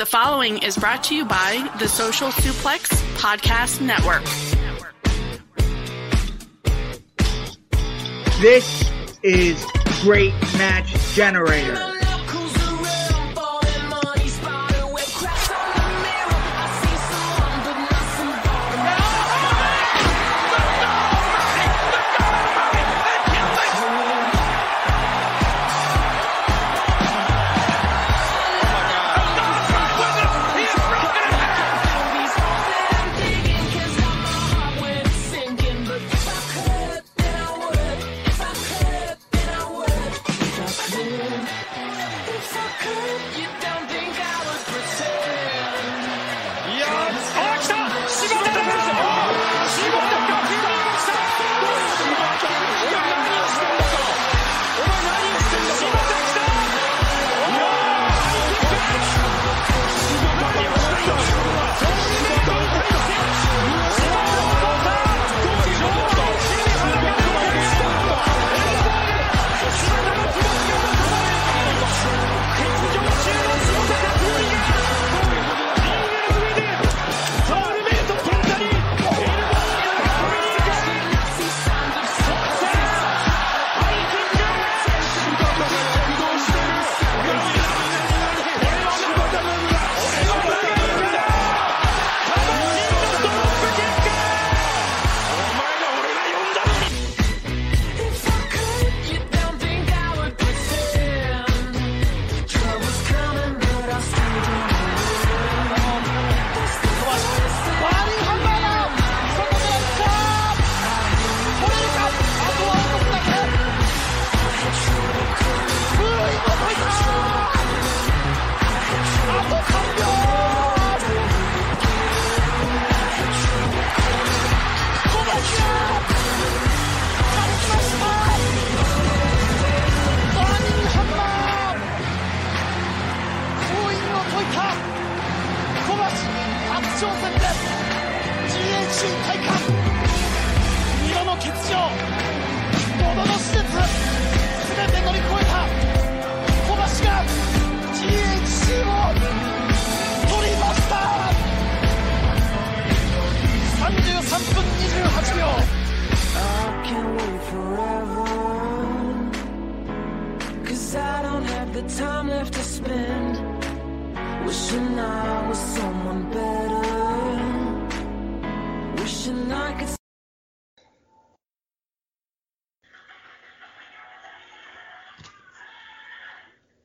The following is brought to you by the Social Suplex Podcast Network. This is Great Match Generator.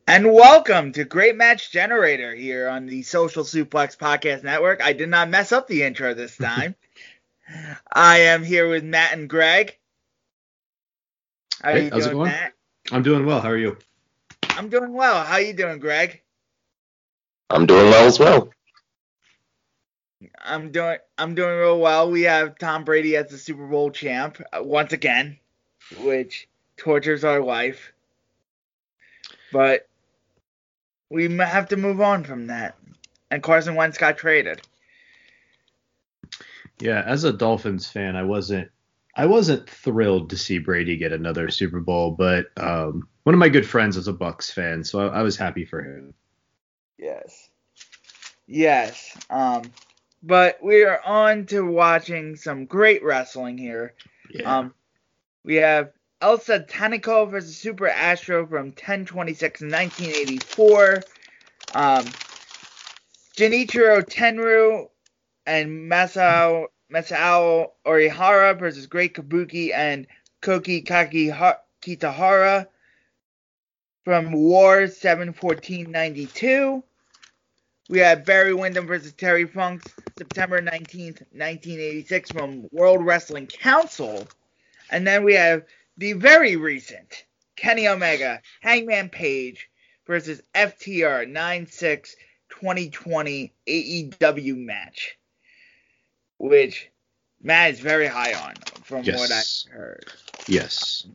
And welcome to Great Match Generator here on the Social Suplex Podcast Network. I did not mess up the intro this time. I am here with Matt and Greg. How hey, you how's doing, it going? Matt? I'm doing well. How are you? I'm doing well. How you doing, Greg? I'm doing well as well. I'm doing I'm doing real well. We have Tom Brady as the Super Bowl champ uh, once again, which tortures our life. But we have to move on from that. and Carson Wentz got traded. Yeah, as a Dolphins fan, I wasn't I wasn't thrilled to see Brady get another Super Bowl, but um, one of my good friends is a Bucks fan, so I, I was happy for him. Yes. Yes. Um, but we are on to watching some great wrestling here. Yeah. Um, we have El Satanico versus Super Astro from 1026 1984. Um, Genichiro Tenryu and Masao Masao Orihara versus Great Kabuki and Koki Kaki Kitahara from War 71492. We have Barry Windham versus Terry Funk September 19th, 1986 from World Wrestling Council. And then we have the very recent Kenny Omega, Hangman Page versus FTR 96 2020 AEW match, which Matt is very high on from yes. what I've heard. Yes.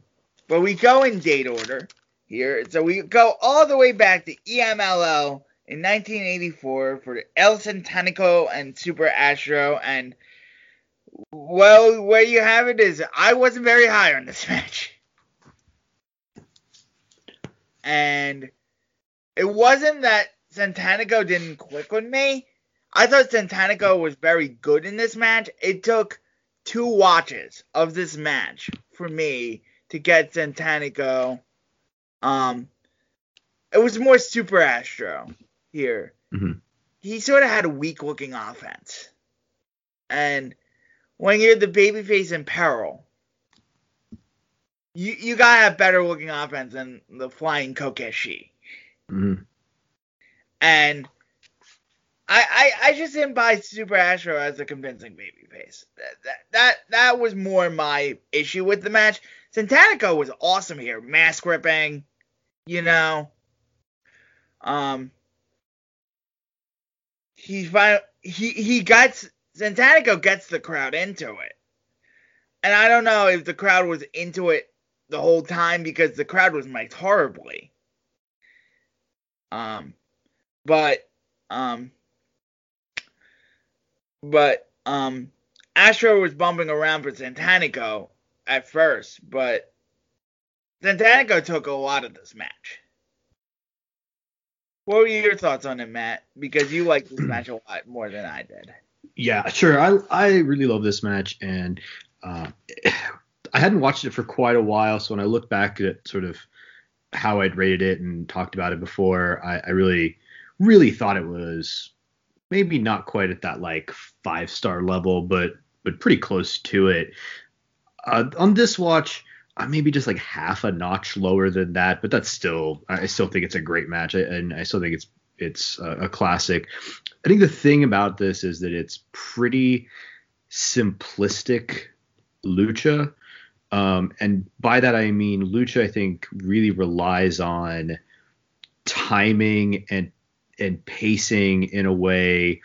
But we go in date order here. So we go all the way back to EMLL in 1984 for El Satanico and Super Astro. And, well, where you have it is I wasn't very high on this match. And it wasn't that Santanico didn't click with me. I thought Santanico was very good in this match. It took two watches of this match for me to get Santanico. Um, it was more Super Astro here. Mm-hmm. He sort of had a weak looking offense. And when you're the babyface in peril, you you gotta have better looking offense than the flying Kokeshi. Mm-hmm. And I, I I just didn't buy Super Astro as a convincing babyface. That, that that that was more my issue with the match. Santanico was awesome here, mask ripping, you know. Um, he finally he he gets Santanico gets the crowd into it. And I don't know if the crowd was into it the whole time because the crowd was mic'd horribly. Um but um but um Astro was bumping around for Santanico at first, but Santanico took a lot of this match. What were your thoughts on it, Matt? Because you liked this match a lot more than I did. Yeah, sure. I I really love this match, and uh, I hadn't watched it for quite a while. So when I look back at sort of how I'd rated it and talked about it before, I, I really really thought it was maybe not quite at that like five star level, but but pretty close to it. Uh, on this watch, maybe just like half a notch lower than that, but that's still I still think it's a great match, and I still think it's it's a, a classic. I think the thing about this is that it's pretty simplistic lucha, um, and by that I mean lucha. I think really relies on timing and and pacing in a way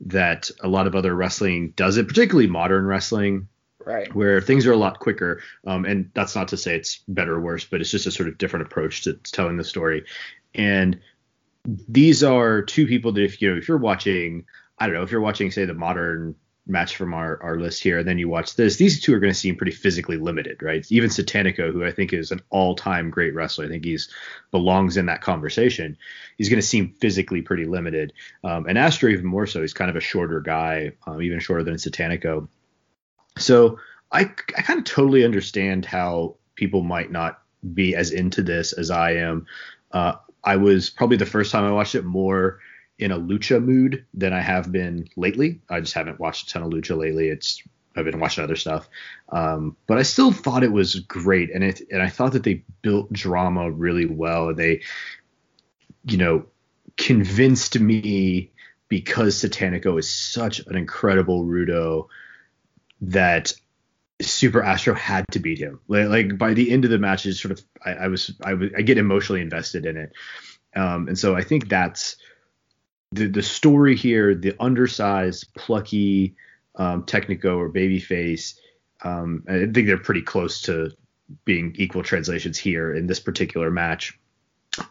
that a lot of other wrestling doesn't, particularly modern wrestling right. where things are a lot quicker. Um, and that's not to say it's better or worse but it's just a sort of different approach to telling the story. And these are two people that if you know if you're watching i don't know if you're watching say the modern match from our, our list here and then you watch this these two are going to seem pretty physically limited right? Even satanico who i think is an all-time great wrestler i think he's belongs in that conversation he's going to seem physically pretty limited. Um, and astro even more so he's kind of a shorter guy um, even shorter than satanico so I, I kind of totally understand how people might not be as into this as I am. Uh, I was probably the first time I watched it more in a lucha mood than I have been lately. I just haven't watched a ton of lucha lately. It's I've been watching other stuff, um, but I still thought it was great, and it and I thought that they built drama really well. They, you know, convinced me because Satanico is such an incredible Rudo that Super Astro had to beat him. Like, like by the end of the match, is sort of I, I was I, get emotionally invested in it, um, and so I think that's the the story here. The undersized, plucky um, Tecnico or Babyface. Um, I think they're pretty close to being equal translations here in this particular match.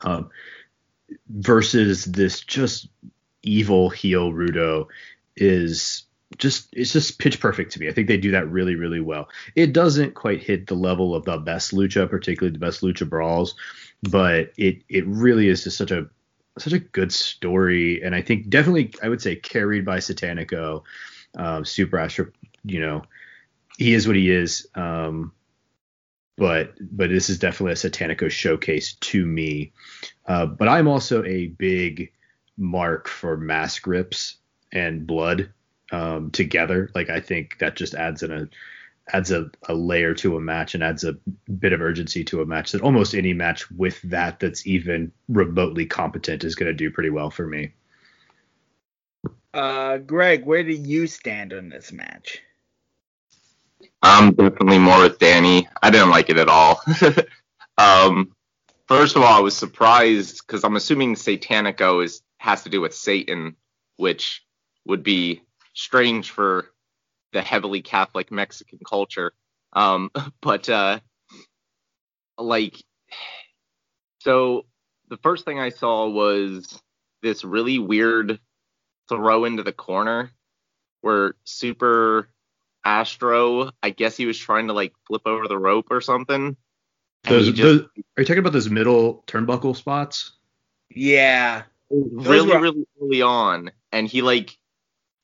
Um, versus this just evil heel Rudo is just it's just pitch perfect to me. I think they do that really really well. It doesn't quite hit the level of the best lucha, particularly the best lucha brawls, but it it really is just such a such a good story, and I think definitely I would say carried by Satanico, um, Super Astro. You know, he is what he is. Um, but but this is definitely a Satanico showcase to me. Uh, but I'm also a big mark for mask rips and blood um, together. Like I think that just adds in a adds a, a layer to a match and adds a bit of urgency to a match that almost any match with that that's even remotely competent is going to do pretty well for me. Uh, Greg, where do you stand on this match? I'm definitely more with Danny. I didn't like it at all. um, first of all, I was surprised because I'm assuming Satanico is has to do with Satan, which would be strange for the heavily Catholic Mexican culture. Um, but uh, like, so the first thing I saw was this really weird throw into the corner where Super Astro, I guess he was trying to like flip over the rope or something. Those, just, those, are you talking about those middle turnbuckle spots? Yeah. Really, were... really early on. And he like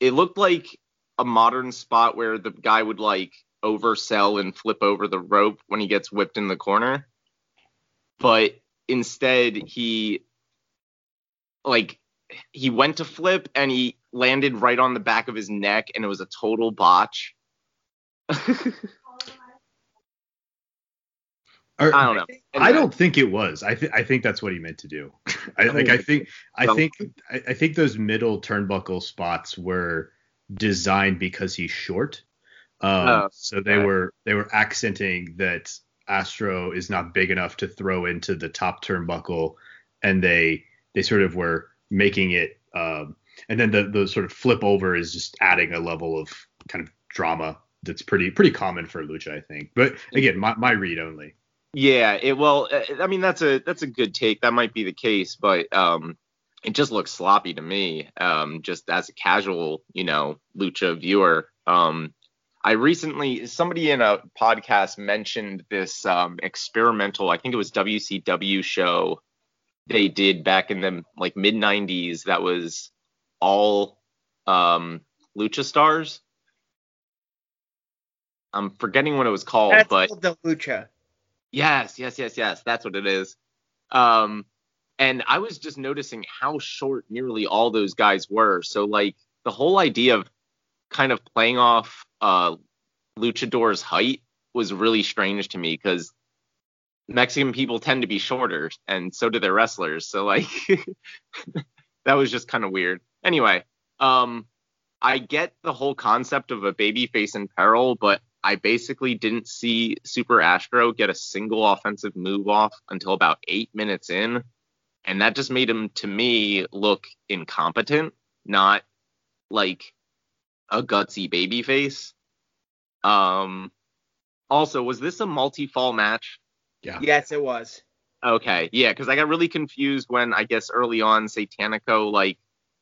it looked like a modern spot where the guy would like oversell and flip over the rope when he gets whipped in the corner. But instead he like he went to flip and he landed right on the back of his neck and it was a total botch. Or, I don't know. Anyway. I don't think it was. I think I think that's what he meant to do. I like. I think. I think. I think those middle turnbuckle spots were designed because he's short. Um, oh, so they were they were accenting that Astro is not big enough to throw into the top turnbuckle, and they they sort of were making it. Um, and then the the sort of flip over is just adding a level of kind of drama that's pretty pretty common for lucha, I think. But again, my my read only. Yeah, it well, uh, I mean that's a that's a good take. That might be the case, but um, it just looks sloppy to me. Um, just as a casual, you know, lucha viewer. Um, I recently somebody in a podcast mentioned this um experimental, I think it was WCW show they did back in the like mid 90s that was all um lucha stars. I'm forgetting what it was called, That's but called the lucha. Yes, yes, yes, yes. That's what it is. Um, and I was just noticing how short nearly all those guys were. So like the whole idea of kind of playing off uh, Luchador's height was really strange to me because Mexican people tend to be shorter, and so do their wrestlers. So like that was just kind of weird. Anyway, um, I get the whole concept of a baby face in peril, but I basically didn't see Super Astro get a single offensive move off until about eight minutes in. And that just made him, to me, look incompetent, not like a gutsy baby face. Um, also, was this a multi fall match? Yeah. Yes, it was. Okay. Yeah, because I got really confused when I guess early on Satanico like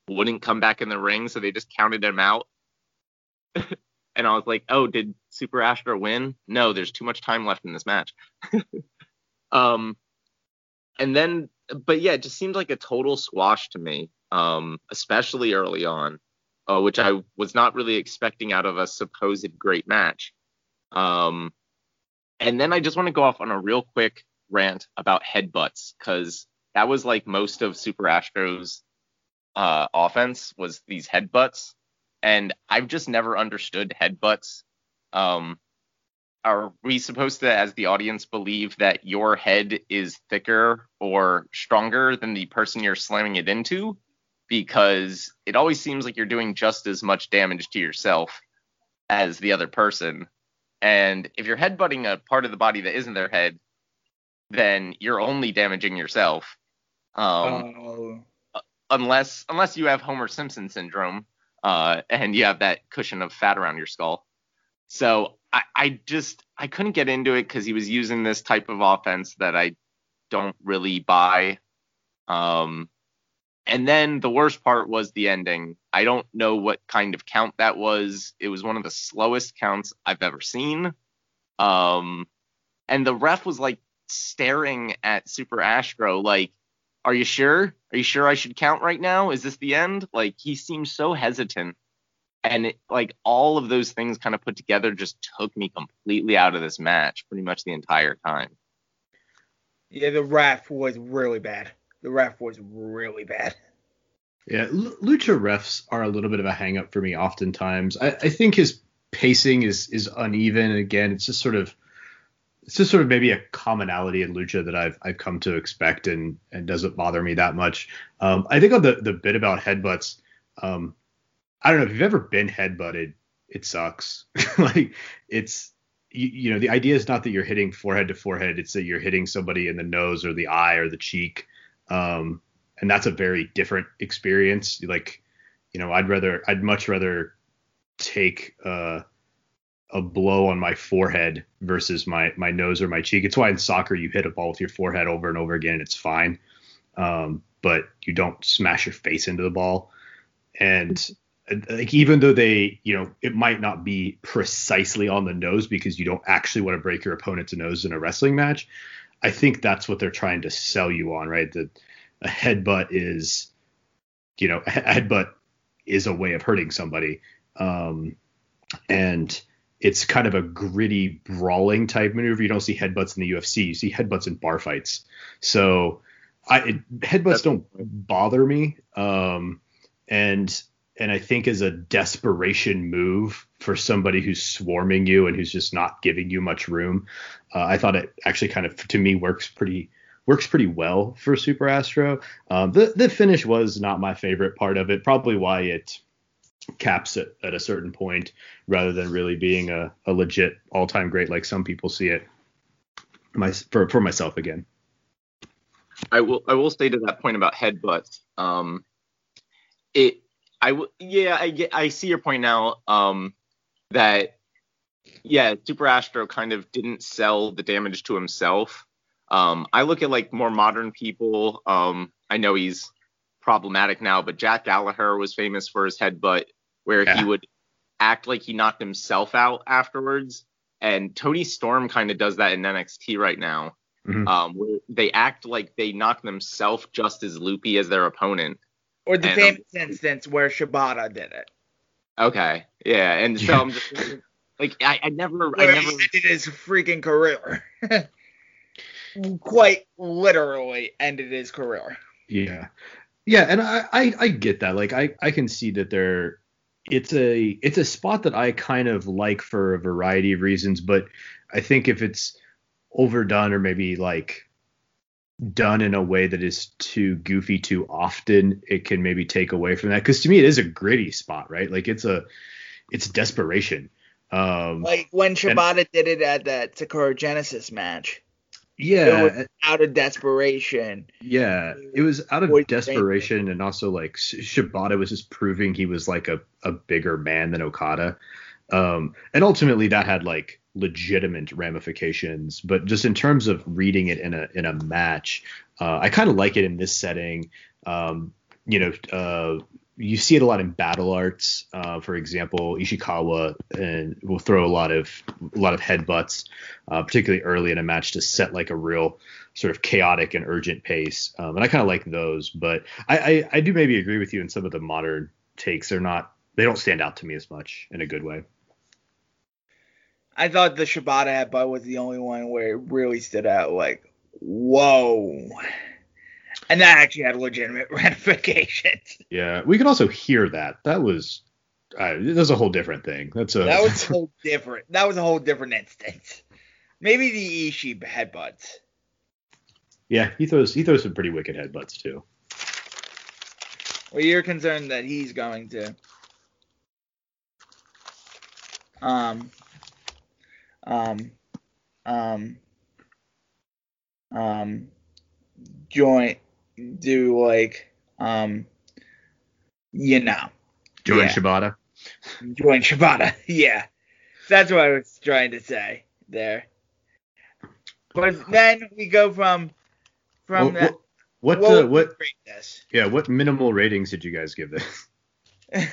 wouldn't come back in the ring, so they just counted him out. and I was like, oh, did Super Astro win? No, there's too much time left in this match. um, and then, but yeah, it just seemed like a total squash to me, um, especially early on, uh, which I was not really expecting out of a supposed great match. Um, and then I just want to go off on a real quick rant about headbutts because that was like most of Super Astro's uh, offense was these headbutts and I've just never understood headbutts. Um, are we supposed to, as the audience, believe that your head is thicker or stronger than the person you're slamming it into? Because it always seems like you're doing just as much damage to yourself as the other person. And if you're headbutting a part of the body that isn't their head, then you're only damaging yourself. Um, uh, unless unless you have Homer Simpson syndrome, uh, and you have that cushion of fat around your skull. So I, I just I couldn't get into it because he was using this type of offense that I don't really buy. Um, and then the worst part was the ending. I don't know what kind of count that was. It was one of the slowest counts I've ever seen. Um, and the ref was like staring at Super Astro, like, "Are you sure? Are you sure I should count right now? Is this the end?" Like he seemed so hesitant, and it, like all of those things kind of put together just took me completely out of this match, pretty much the entire time. Yeah, the ref was really bad. The ref was really bad. Yeah, L- lucha refs are a little bit of a hangup for me oftentimes. I, I think his pacing is is uneven. And again, it's just sort of it's just sort of maybe a commonality in lucha that I've I've come to expect and and doesn't bother me that much. Um, I think on the the bit about headbutts, um, I don't know if you've ever been headbutted, it sucks. like it's you, you know the idea is not that you're hitting forehead to forehead, it's that you're hitting somebody in the nose or the eye or the cheek. Um, and that's a very different experience. Like, you know, I'd rather, I'd much rather take uh, a blow on my forehead versus my my nose or my cheek. It's why in soccer you hit a ball with your forehead over and over again, and it's fine. Um, but you don't smash your face into the ball. And like even though they, you know, it might not be precisely on the nose because you don't actually want to break your opponent's nose in a wrestling match. I think that's what they're trying to sell you on, right? That a headbutt is, you know, a headbutt is a way of hurting somebody. Um, and it's kind of a gritty brawling type maneuver. You don't see headbutts in the UFC. You see headbutts in bar fights. So I it, headbutts don't bother me. Um, and and I think as a desperation move for somebody who's swarming you and who's just not giving you much room, uh, I thought it actually kind of to me works pretty works pretty well for Super Astro. Um, the the finish was not my favorite part of it. Probably why it caps it at a certain point rather than really being a, a legit all time great like some people see it. My for for myself again. I will I will say to that point about headbutts. Um, it I will yeah I get I see your point now. Um, that yeah Super Astro kind of didn't sell the damage to himself um, I look at like more modern people. Um, I know he's problematic now, but Jack Gallagher was famous for his headbutt, where yeah. he would act like he knocked himself out afterwards. And Toni Storm kind of does that in NXT right now. Mm-hmm. Um, where they act like they knock themselves just as loopy as their opponent. Or the and, famous um, instance where Shibata did it. Okay, yeah, and so I'm just like I, I never, where I never ended his freaking career. quite literally ended his career. Yeah. Yeah, and I, I, I get that. Like I, I can see that there it's a it's a spot that I kind of like for a variety of reasons, but I think if it's overdone or maybe like done in a way that is too goofy too often, it can maybe take away from that. Because to me, it is a gritty spot, right? Like it's a it's desperation. Um, like when Shibata and, did it at that Sakura Genesis match. Yeah, out of desperation. Yeah, it was out of desperation, and also like Shibata was just proving he was like a, a bigger man than Okada, um, and ultimately that had like legitimate ramifications. But just in terms of reading it in a in a match, uh, I kind of like it in this setting. Um, you know, uh, you see it a lot in Battlarts. Uh, for example, Ishikawa and will throw a lot of a lot of headbutts, uh, particularly early in a match to set like a real sort of chaotic and urgent pace. Um, and I kind of like those, but I, I, I do maybe agree with you in some of the modern takes. They're not they don't stand out to me as much in a good way. I thought the Shibata headbutt was the only one where it really stood out. Like, whoa and that actually had legitimate ramifications. Yeah, we could also hear that. That was uh, that's a whole different thing. That's a that was a whole different. That was a whole different instance. Maybe the Ishii headbutts. Yeah, he throws he throws some pretty wicked headbutts too. Well, you're concerned that he's going to um um um um join do like um you know join yeah. Shibata. Join Shibata, yeah. That's what I was trying to say there. But then we go from from well, What what uh, what yeah what minimal ratings did you guys give this?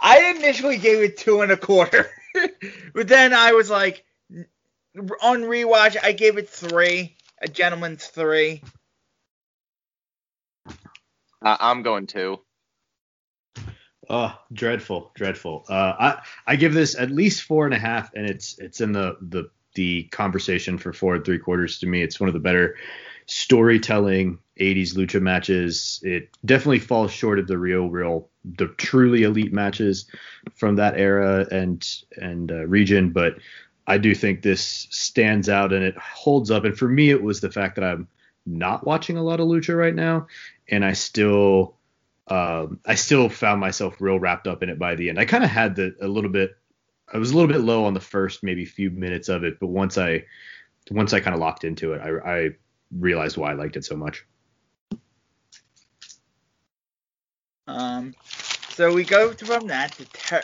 I initially gave it two and a quarter, but then I was like, on rewatch, I gave it three. A gentleman's three. Uh, I'm going to. Oh, dreadful, dreadful. Uh, I I give this at least four and a half, and it's it's in the the the conversation for four and three quarters. To me, it's one of the better storytelling 80s lucha matches. It definitely falls short of the real, real, the truly elite matches from that era and and uh, region, but I do think this stands out and it holds up. And for me, it was the fact that I'm not watching a lot of lucha right now, and I still um, I still found myself real wrapped up in it by the end. I kind of had the a little bit. I was a little bit low on the first maybe few minutes of it, but once I once I kind of locked into it, I, I realized why I liked it so much. Um, so we go from that to ter-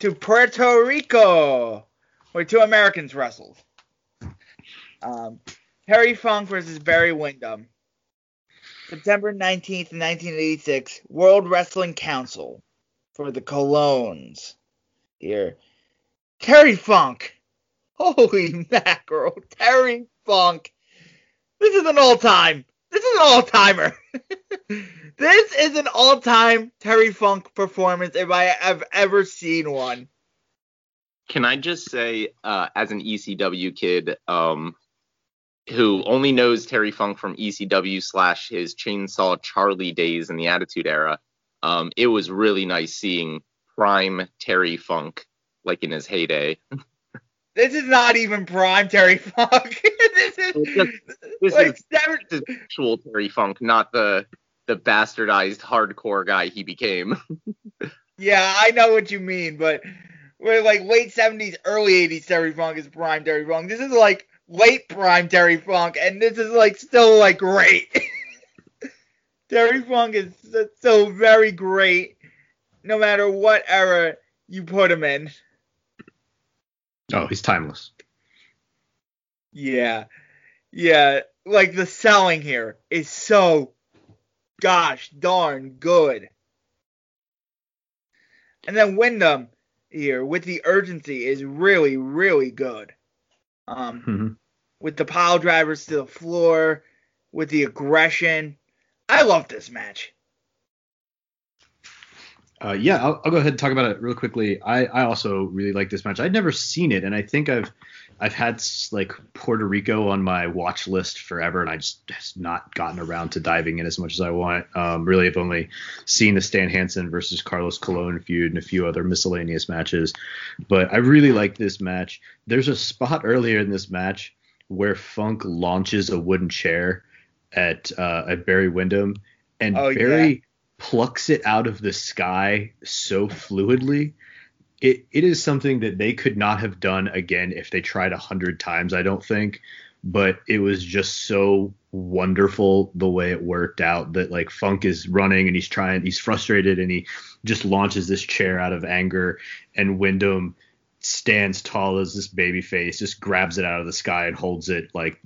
to Puerto Rico, where two Americans wrestled. Um, Harry Funk versus Barry Windham. September 19th, 1986, World Wrestling Council for the Colognes. Here. Terry Funk. Holy mackerel. Terry Funk. This is an all time. This is an all timer. this is an all time Terry Funk performance if I have ever seen one. Can I just say, uh, as an ECW kid, um, who only knows Terry Funk from ECW slash his Chainsaw Charlie days in the Attitude Era, um, it was really nice seeing prime Terry Funk like in his heyday. This is not even prime Terry Funk. this is This like is, is actual Terry Funk, not the the bastardized hardcore guy he became. Yeah, I know what you mean, but we're like late seventies, early eighties Terry Funk is prime Terry Funk. This is like late prime Terry Funk, and this is like still like great. Terry Funk is so- very great, no matter what era you put him in. Oh, he's timeless. Yeah, yeah, like the selling here is so gosh darn good. And then Windham here with the urgency is really, really good. Um, Mhm. With the pile drivers to the floor, with the aggression. I love this match. Uh, yeah, I'll, I'll go ahead and talk about it real quickly. I, I also really like this match. I'd never seen it, and I think I've I've had like Puerto Rico on my watch list forever, and I just has not gotten around to diving in as much as I want. Um, really, I've only seen the Stan Hansen versus Carlos Colon feud and a few other miscellaneous matches, but I really like this match. There's a spot earlier in this match where Funk launches a wooden chair at uh, at Barry Windham, and Oh, Barry yeah. plucks it out of the sky so fluidly. It it is something that they could not have done again if they tried a hundred times. I don't think, but it was just so wonderful the way it worked out that like Funk is running and he's trying, he's frustrated and he just launches this chair out of anger, and Windham stands tall as this baby face, just grabs it out of the sky and holds it like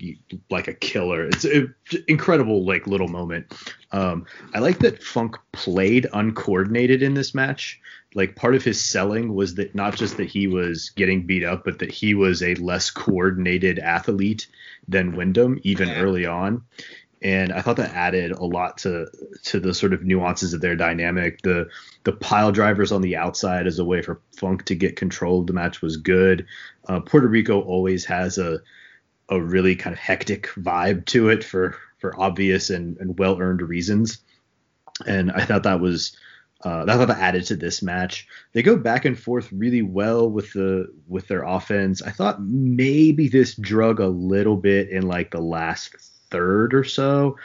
like a killer. It's an incredible like little moment. Um, I like that Funk played uncoordinated in this match. Like part of his selling was that not just that he was getting beat up, but that he was a less coordinated athlete than Windham even Yeah. early on. And I thought that added a lot to to the sort of nuances of their dynamic. The the pile drivers on the outside as a way for Funk to get control of the match was good. Uh, Puerto Rico always has a a really kind of hectic vibe to it for for obvious and, and well earned reasons. And I thought that was uh, thought added to this match. They go back and forth really well with the with their offense. I thought maybe this drug a little bit in like the last third or so,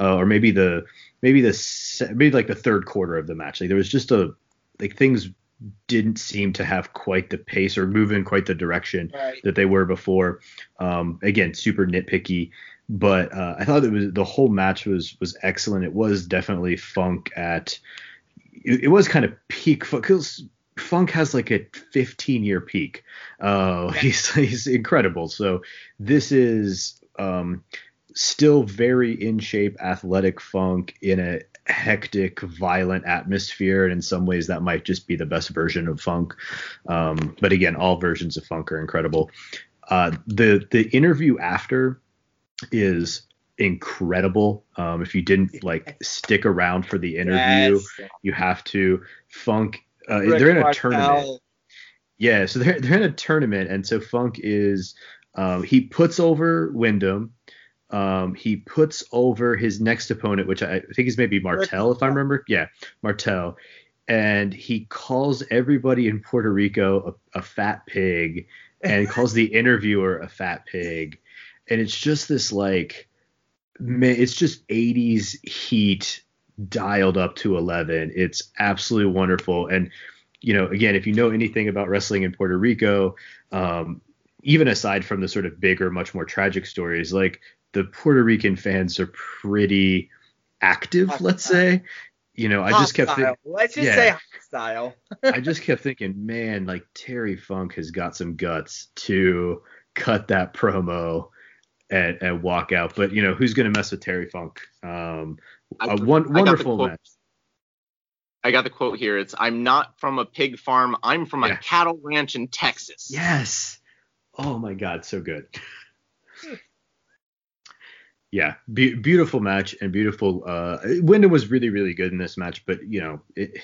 uh, or maybe the maybe the maybe like the third quarter of the match. Like there was just a like things didn't seem to have quite the pace or move in quite the direction Right. that they were before. Um, again, super nitpicky, but uh, I thought it was the whole match was was excellent. It was definitely funk at it, it was kind of peak funk. Funk has like a 15 year peak. Uh, he's he's incredible. So this is um, still very in shape, athletic Funk in a hectic, violent atmosphere, and in some ways that might just be the best version of Funk. Um, but again, all versions of Funk are incredible. Uh, the the interview after is incredible. Um, if you didn't like stick around for the interview, Yes. you have to. Funk. Uh, they're in a Martel. tournament. Yeah, so they're they're in a tournament, and so Funk is um, he puts over Windham. Um, he puts over his next opponent, which I, think is maybe Martel, if I remember. Yeah, Martel, and he calls everybody in Puerto Rico a, a fat pig, and calls the interviewer a fat pig, and it's just this like, man, it's just 80s heat dialed up to 11. It's absolutely wonderful, and you know, again, if you know anything about wrestling in Puerto Rico, um, even aside from the sort of bigger, much more tragic stories, like the Puerto Rican fans are pretty active, let's say. You know, I just kept thinking, Let's just yeah. say hostile. I just kept thinking, man, like Terry Funk has got some guts to cut that promo and, and walk out. But you know, who's gonna mess with Terry Funk? Um, I- a one, I got the wonderful match. I got the quote here. It's I'm not from a pig farm. I'm from a cattle ranch in Texas. Yes. Oh my God, so good. yeah, be- beautiful match and beautiful. Uh, Windham was really, really good in this match, but you know, it,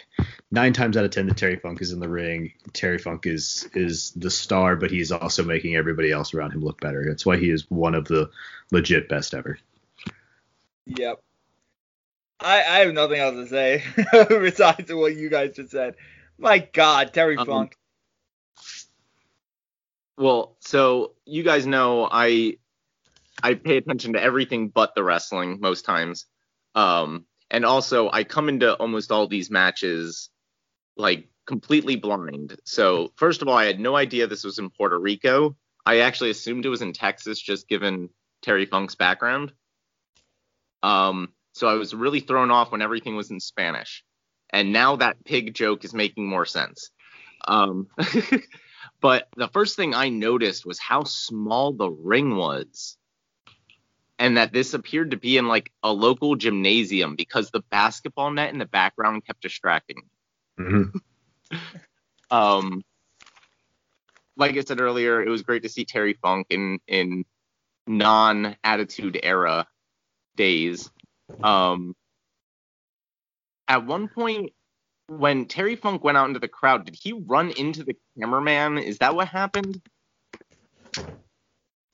nine times out of ten, that Terry Funk is in the ring. Terry Funk is is the star, but he's also making everybody else around him look better. That's why he is one of the legit best ever. Yep. I, I have nothing else to say besides what you guys just said. My God, Terry Um, Funk. Well, so you guys know I I pay attention to everything but the wrestling most times. Um and also I come into almost all these matches like completely blind. So, first of all, I had no idea this was in Puerto Rico. I actually assumed it was in Texas just given Terry Funk's background. Um so I was really thrown off when everything was in Spanish. And now that pig joke is making more sense. Um But the first thing I noticed was how small the ring was. And that this appeared to be in like a local gymnasium because the basketball net in the background kept distracting me. Mhm. Um like I said earlier, it was great to see Terry Funk in in non attitude era days. Um at one point when Terry Funk went out into the crowd, did he run into the cameraman? Is that what happened?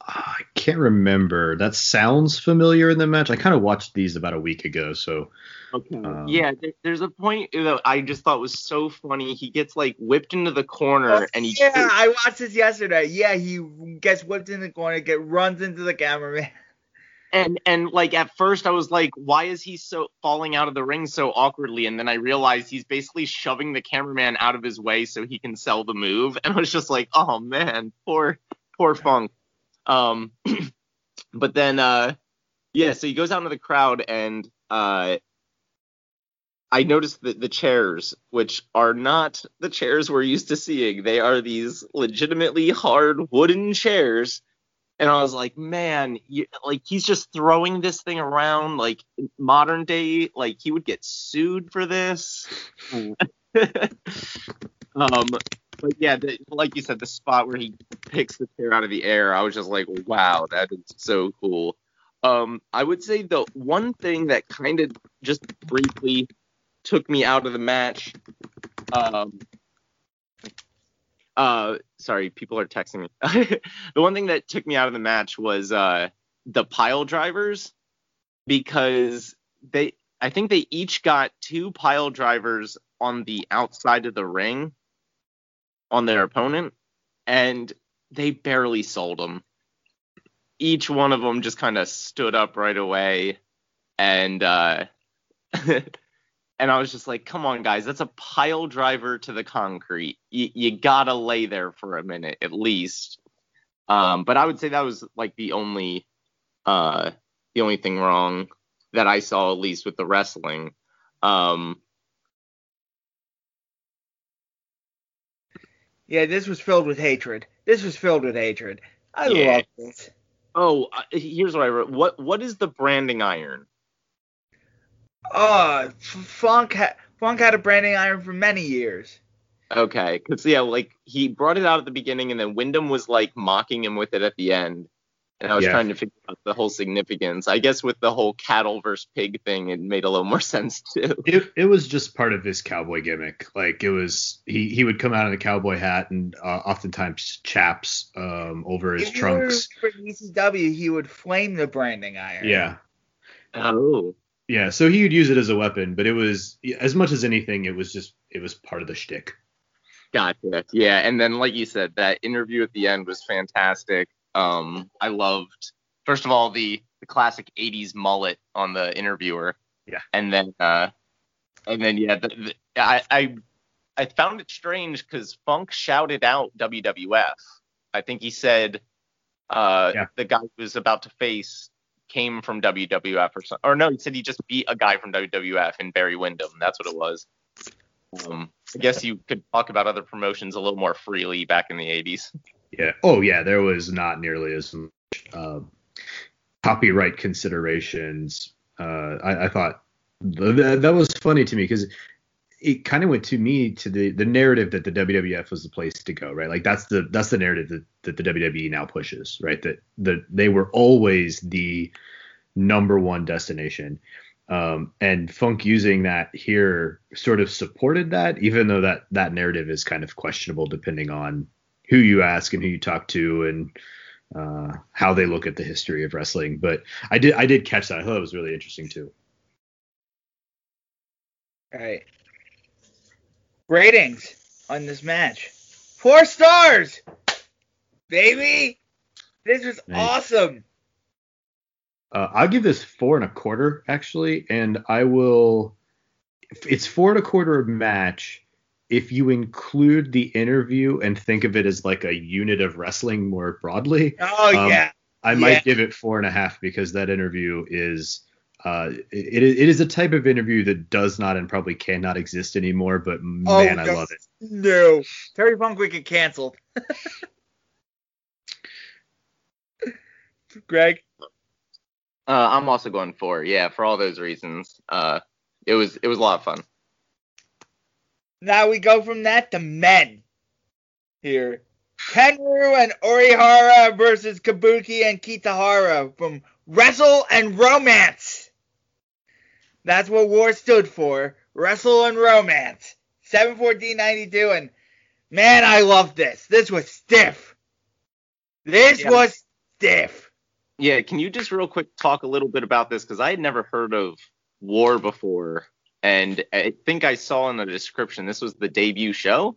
I can't remember. That sounds familiar in the match. I kind of watched these about a week ago, so Okay. Um, yeah, there, there's a point that I just thought was so funny. He gets like whipped into the corner and he yeah, I watched this yesterday. Yeah, he gets whipped in the corner, get runs into the cameraman. and and like at first I was like, why is he so falling out of the ring so awkwardly? And then I realized he's basically shoving the cameraman out of his way so he can sell the move. And I was just like, oh man, poor poor Funk. Um, but then uh, yeah, so he goes out into the crowd and uh. I noticed that the chairs, which are not the chairs we're used to seeing, they are these legitimately hard wooden chairs and I was like, man, you, like he's just throwing this thing around like modern day, like he would get sued for this. um, but yeah, the, like you said, the spot where he picks the chair out of the air, I was just like, wow, that is so cool. Um, I would say the one thing that kind of just briefly took me out of the match. Um, uh, sorry, people are texting me. the one thing that took me out of the match was uh, the pile drivers because they, I think they each got two pile drivers on the outside of the ring on their opponent, and they barely sold them. Each one of them just kind of stood up right away, and uh, and I was just like, come on, guys, that's a pile driver to the concrete. You, you gotta lay there for a minute at least. Um, but I would say that was like the only, uh, the only thing wrong that I saw at least with the wrestling. Um, Yeah, this was filled with hatred. This was filled with hatred. I Yeah. love this. Oh, uh, here's what I wrote. What what is the branding iron? Uh, Funk ha- Funk had a branding iron for many years. Okay, because yeah, like he brought it out at the beginning, and then Windham was like mocking him with it at the end, and I was Yeah. trying to figure out the whole significance. I guess with the whole cattle versus pig thing, it made a little more sense too. It, it was just part of his cowboy gimmick. Like it was, he, he would come out in a cowboy hat and uh, oftentimes chaps um, over his If trunks. were for ECW, he would flame the branding iron. Yeah, Oh, yeah. So he would use it as a weapon, but it was as much as anything, it was just it was part of the shtick. gotcha. Yeah, and then like you said, that interview at the end was fantastic. Um, I loved first of all the the classic '80s mullet on the interviewer. Yeah. And then uh, and then yeah, the, the, I I I found it strange because Funk shouted out WWF. I think he said uh Yeah. the guy who was about to face came from WWF or something. Or no, he said he just beat a guy from WWF in Barry Windham. That's what it was. Um, I guess you could talk about other promotions a little more freely back in the 80s. Yeah. Oh yeah, there was not nearly as much uh, copyright considerations. Uh, I, I thought th- th- that was funny to me because it kind of went to me to the the narrative that the WWF was the place to go, right? Like that's the that's the narrative that, that the WWE now pushes, right? That that they were always the number one destination. Um, and Funk using that here sort of supported that, even though that that narrative is kind of questionable depending on who you ask and who you talk to and uh, how they look at the history of wrestling. But I did I did catch that. I thought it was really interesting too. Right. Ratings on this match. Four stars, baby. This was Nice. awesome. Uh, I'll give this four and a quarter actually, and I will. It's four and a quarter match if you include the interview and think of it as like a unit of wrestling more broadly. Oh Um, yeah. I Yeah. might give it four and a half because that interview is uh, it, it is a type of interview that does not and probably cannot exist anymore. But Oh, man, I no. love it. No. Terry Funk would get canceled. Greg. Uh, I'm also going for yeah, for all those reasons. Uh, it was it was a lot of fun. Now we go from that to men. Here. Tenryu and Orihara versus Kabuki and Kitahara from Wrestle and Romance. That's what war stood for. Wrestle and Romance. 71492 and man, I love this. This was stiff. This Yeah. was stiff. Yeah, can you just real quick talk a little bit about this because I had never heard of War before, and I think I saw in the description this was the debut show.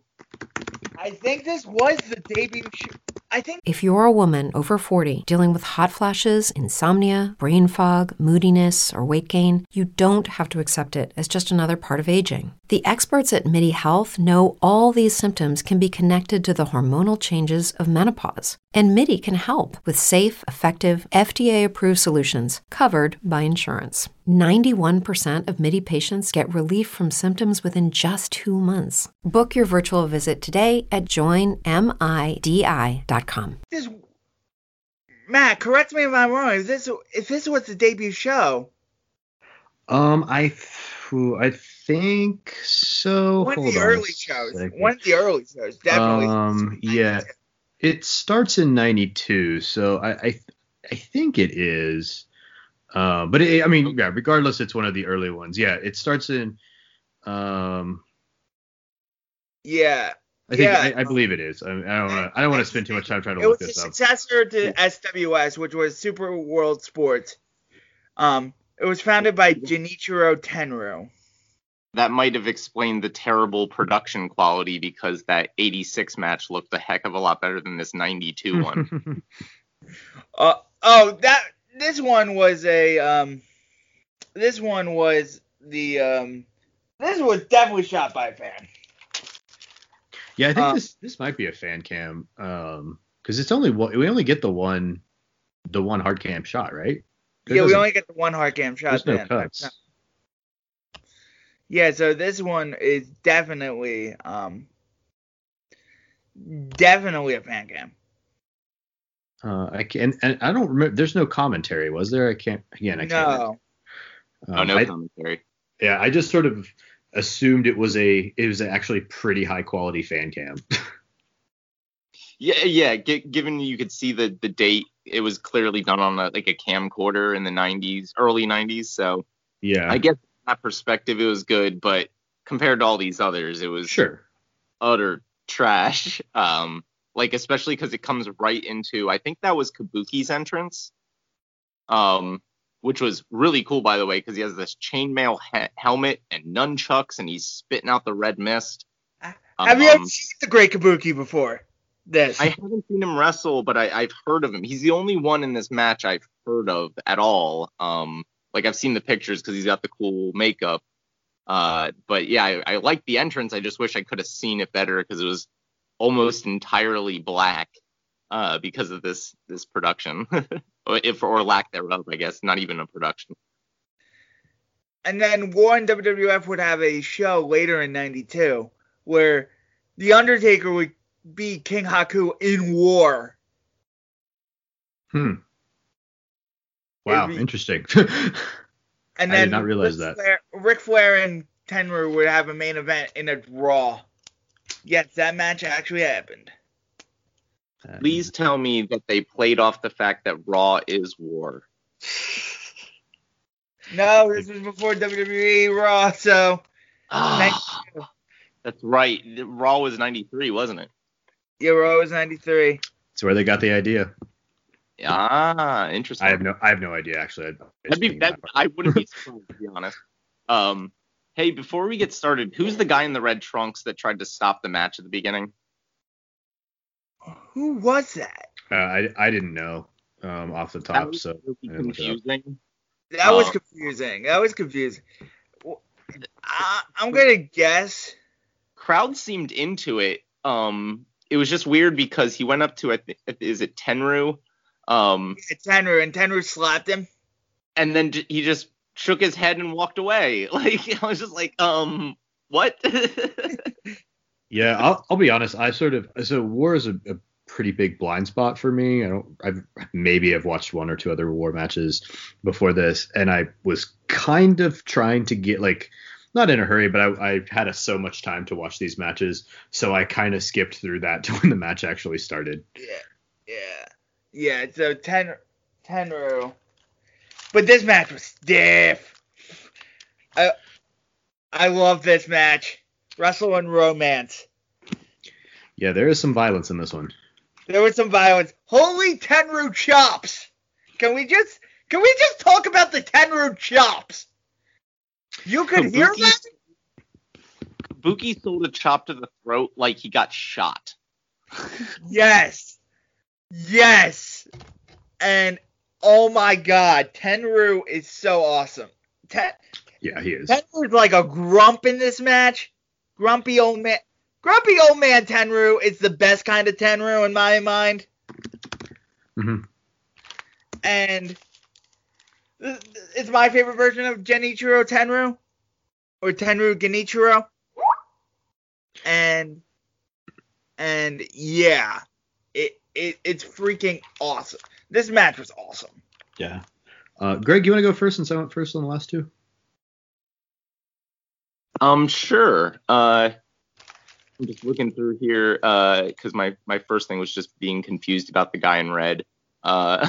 I think this was the debut show. I think If you're a woman over 40 dealing with hot flashes, insomnia, brain fog, moodiness, or weight gain, you don't have to accept it as just another part of aging. The experts at MIDI Health know all these symptoms can be connected to the hormonal changes of menopause. And MIDI can help with safe, effective, FDA approved solutions covered by insurance. 91% of MIDI patients get relief from symptoms within just two months. Book your virtual visit today at joinmidi.com. this Matt, correct me if I'm wrong. If this if this was the debut show, Um, I th- I think so. one of Hold the on a early shows. second. One of the early shows, definitely. Um, yeah. It starts in '92, so I I, I think it is. Uh, but it, I mean, yeah. Regardless, it's one of the early ones. Yeah, it starts in. Um, Yeah. I think Yeah. I, I believe it is. I, I don't want to. I don't want to spend too much time trying to It look was the this up. successor to SWS, which was Super World Sports. Um, it was founded by Genichiro Tenryu. That might have explained the terrible production quality because that 86 match looked a heck of a lot better than this 92 one. Uh, oh, that this one was a um, this one was the um, this was definitely shot by a fan. yeah, I think uh, this this might be a fan cam. Um, because it's only. We only get the one, the one hard cam shot, right? There yeah, we only get the one hard cam shot. There's no cuts. Yeah, so this one is definitely um definitely a fan cam. Uh, I can and I don't remember. There's no commentary, was there? I can't. Again, I can't. No. Um, oh, no I- commentary. yeah, I just sort of assumed it was a it was actually pretty high quality fan cam. Yeah, yeah. G- given you could see the the date, it was clearly done on a, like a camcorder in the 90s, early 90s. So yeah, I guess from that perspective, it was good, but compared to all these others, it was sure. utter trash. Um, like especially because it comes right into I think that was Kabuki's entrance, um, which was really cool by the way because he has this chainmail he- helmet and nunchucks and he's spitting out the red mist. Have you ever Um, seen the Great Kabuki before? This. I haven't seen him wrestle, but I, I've heard of him. He's the only one in this match I've heard of at all. Um, like I've seen the pictures because he's got the cool makeup. Uh, but yeah, I, I like the entrance. I just wish I could have seen it better because it was almost entirely black. Uh, because of this this production, or if or lack thereof, I guess. Not even a production. And then War and WWF would have a show later in '92 where the Undertaker would be King Haku in War. Hmm. Wow, be- interesting. And I did not realize Ric that. Flair, Ric Flair and Tenru would have a main event in a Raw. Yes, that match actually happened. Please tell me that they played off the fact that Raw is War. No, this was before WWE Raw, so Ah, That's right. Raw was 93, wasn't it? yeah, Raw was '93. That's where they got the idea. Ah, interesting. I have no I have no idea actually. I- I That'd be, that, that- I wouldn't be surprised to be honest. Um, hey, before we get started, who's the guy in the red trunks that tried to stop the match at the beginning? Who was that? uh, I I didn't know um, off the top, was so really I didn't look it up. confusing. That was Uh, confusing. That was confusing. I, I'm gonna guess. Crowd seemed into it. Um, it was just weird because he went up to I thi- is it Tenryu, um, Tenryu and Tenryu slapped him. and then he just shook his head and walked away. Like I was just like, um, what? Yeah, I'll, I'll be honest. I sort of so War is a, a pretty big blind spot for me. I don't. I've maybe I've watched one or two other War matches before this, and I was kind of trying to get like not in a hurry, but I, I had a, so much time to watch these matches, so I kind of skipped through that to when the match actually started. Yeah, yeah, yeah. So Ten Tenryu, but this match was stiff. I I love this match. Wrestle and romance. Yeah, there is some violence in this one. There was some violence. Holy Tenryu chops! Can we just can we just talk about the Tenryu chops? You could hear that? Buki sold a chop to the throat like he got shot. Yes. Yes. And oh my god, Tenryu is so awesome. Ten, Yeah, he is. Tenryu's like a grump in this match. Grumpy old man. Grumpy old man Tenryu is the best kind of Tenryu in my mind. hmm And it's my favorite version of Genichiro Tenryu. Or Tenryu Genichiro. And and yeah. It, it it's freaking awesome. This match was awesome. Yeah. Uh, Greg, you want to go first since I went first on the last two? Um, sure. Uh, I'm just looking through here because my my first thing was just being confused about the guy in red. Uh,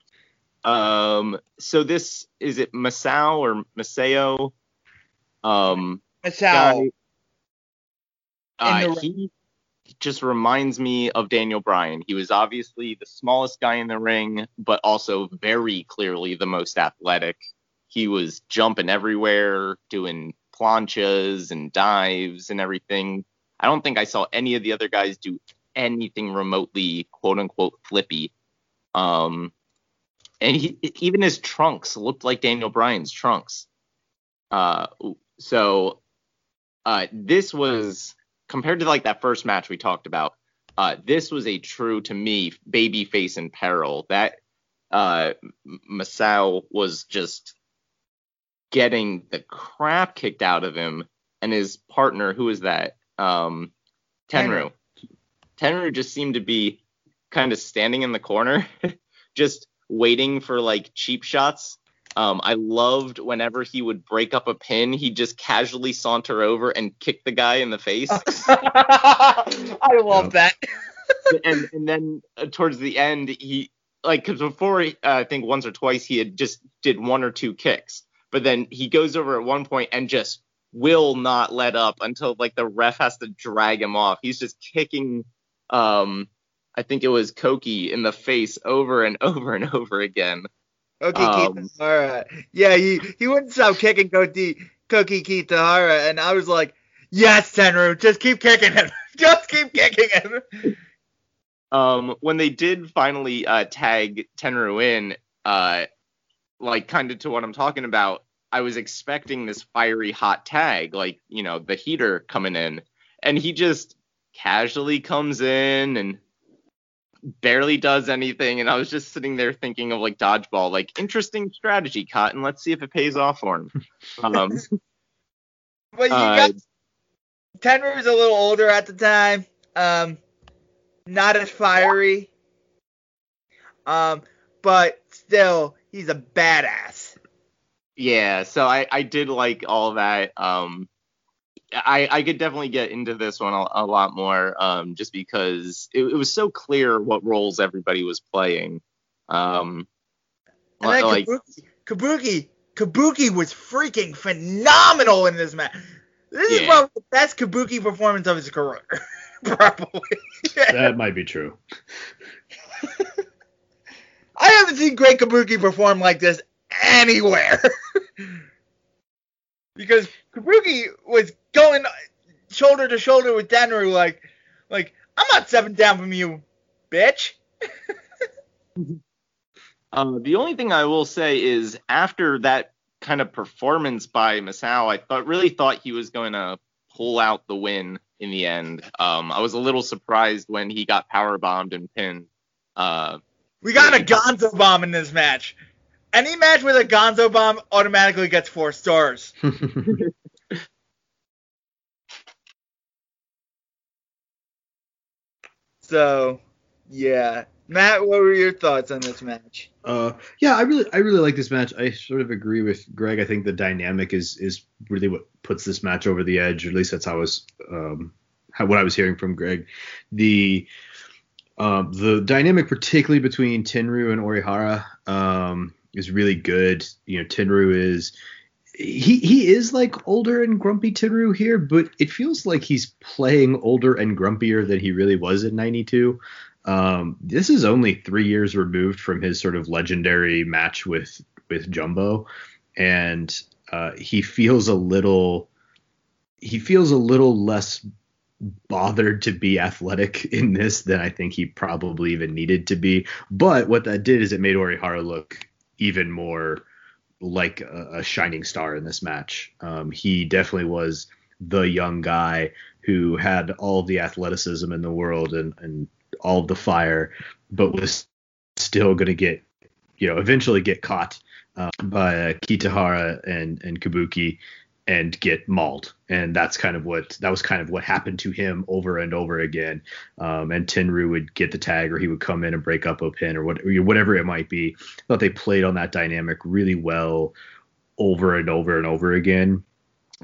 um, so this is it Masao or Maseo? Um, Masao. guy. Uh, he just reminds me of Daniel Bryan. He was obviously the smallest guy in the ring, but also very clearly the most athletic. He was jumping everywhere, doing planchas and dives and everything. I don't think I saw any of the other guys do anything remotely quote unquote flippy. Um, and he, even his trunks looked like Daniel Bryan's trunks. Uh, so uh, this was compared to like that first match we talked about. Uh, this was a true to me baby face in peril. That uh, Masao was just getting the crap kicked out of him, and his partner, who is that? Um, Tenryu. Tenryu just seemed to be kind of standing in the corner, just waiting for like cheap shots. Um, I loved whenever he would break up a pin, he'd just casually saunter over and kick the guy in the face. I love that. and and then uh, towards the end, he like because before uh, I think once or twice he had just did one or two kicks, but then he goes over at one point and just will not let up until like the ref has to drag him off. He's just kicking um I think it was Koki in the face over and over and over again. Okay, Um, Kitahara. Yeah, he he wouldn't stop kicking Koki Koki Kitahara, and I was like, yes, Tenryu, just keep kicking him, just keep kicking him. Um, when they did finally uh, tag Tenryu in, uh, like kind of to what I'm talking about, I was expecting this fiery hot tag, like you know the heater coming in, and he just casually comes in and barely does anything, and I was just sitting there thinking of like dodgeball, like interesting strategy, Cotton. Let's see if it pays off for him. Um, But you Uh, got Tenryu was a little older at the time, um, not as fiery, um, but still, he's a badass. Yeah, so I, I did like all that. Um, I I could definitely get into this one a, a lot more, um, just because it, it was so clear what roles everybody was playing. Um, And then like Kabuki, Kabuki, Kabuki was freaking phenomenal in this match. This is probably the best Kabuki performance of his career, probably. That might be true. I haven't seen Great Kabuki perform like this anywhere. because Kabuki was going shoulder to shoulder with Tenryu, like, like I'm not seven down from you, bitch. uh, the only thing I will say is after that kind of performance by Masao, I thought really thought he was going to pull out the win in the end. Um, I was a little surprised when he got power bombed and pinned. Uh, We got a Gonzo bomb in this match. Any match with a Gonzo bomb automatically gets four stars. So, yeah. Matt, what were your thoughts on this match? Uh, yeah, I really, I really like this match. I sort of agree with Greg. I think the dynamic is is really what puts this match over the edge. Or at least that's how I was, um, how, what I was hearing from Greg. The, um, the dynamic, particularly between Tenryu and Orihara, um, is really good. You know, Tenryu is. He, he is like older and grumpy Tenryu here, but it feels like he's playing older and grumpier than he really was in '92. Um, this is only three years removed from his sort of legendary match with with Jumbo, and uh, he feels a little he feels a little less bothered to be athletic in this than I think he probably even needed to be. But what that did is it made Orihara look even more like a, a shining star in this match. Um, he definitely was the young guy who had all the athleticism in the world and, and all the fire, but was still going to get, you know, eventually get caught uh, by uh, Kitahara and and Kabuki and get mauled. And that's kind of what that was kind of what happened to him over and over again. Um, and Tenryu would get the tag, or he would come in and break up a pin, or what, whatever it might be. I thought they played on that dynamic really well over and over and over again,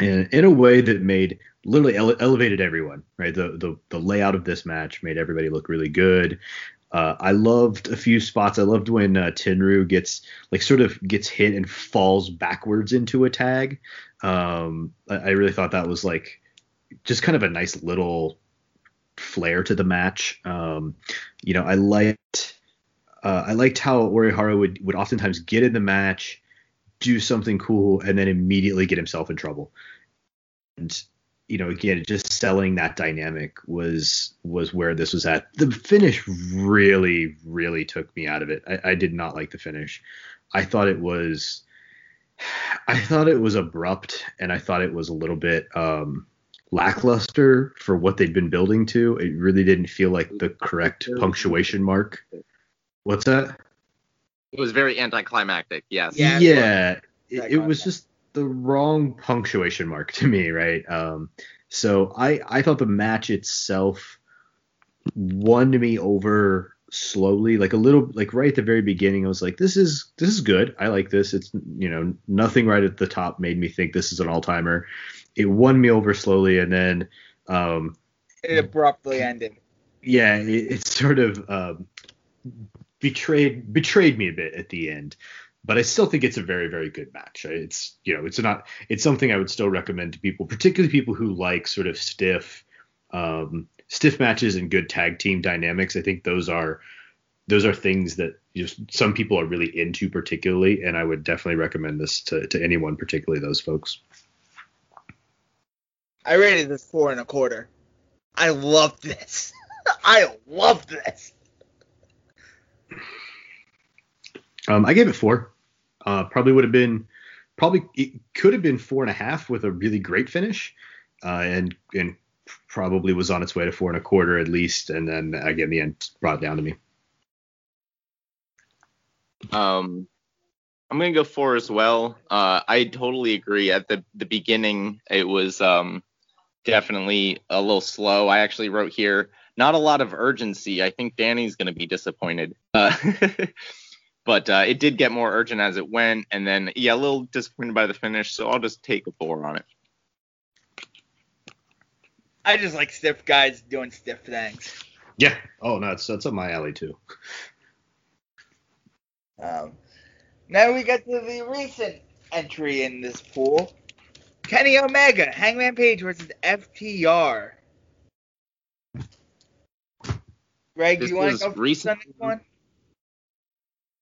and in a way that made literally ele- elevated everyone. Right, the the the layout of this match made everybody look really good. Uh, I loved a few spots. I loved when uh, Tenryu gets like sort of gets hit and falls backwards into a tag. Um, I, I really thought that was like just kind of a nice little flair to the match. Um, you know, I liked uh, I liked how Orihara would would oftentimes get in the match, do something cool, and then immediately get himself in trouble. And you know, again, just selling that dynamic was was where this was at. The finish really, really took me out of it. I, I did not like the finish. I thought it was, I thought it was abrupt, and I thought it was a little bit um, lackluster for what they'd been building to. It really didn't feel like the correct punctuation mark. What's that? it was very anticlimactic. Yes. Yeah, yeah, it it, was. it was just the wrong punctuation mark to me, right? Um, so I I thought the match itself won me over slowly, like a little, like right at the very beginning. I was like, this is this is good. I like this. It's you know nothing right at the top made me think this is an all timer. It won me over slowly, and then um, it abruptly ended. Yeah, it, it sort of um, betrayed betrayed me a bit at the end but I still think it's a very, very good match. It's you know, it's not it's something I would still recommend to people, particularly people who like sort of stiff, um, stiff matches and good tag team dynamics. I think those are those are things that just some people are really into particularly, and I would definitely recommend this to, to anyone, particularly those folks. I rated this four and a quarter. I love this. I love this. Um, I gave it four. Uh, probably would have been probably it could have been four and a half with a really great finish, uh, and and probably was on its way to four and a quarter at least, and then again the end brought down to me. Um, I'm gonna go four as well. Uh, I totally agree. At the the beginning, it was um definitely a little slow. I actually wrote here not a lot of urgency. I think Danny's gonna be disappointed. Uh, but uh, it did get more urgent as it went, and then yeah, a little disappointed by the finish, so I'll just take a four on it. I just like stiff guys doing stiff things. Yeah. Oh no, that's that's up my alley too. Um, now we get to the recent entry in this pool. Kenny Omega, Hangman Page versus FTR. Greg, This you want to go recent- on this one?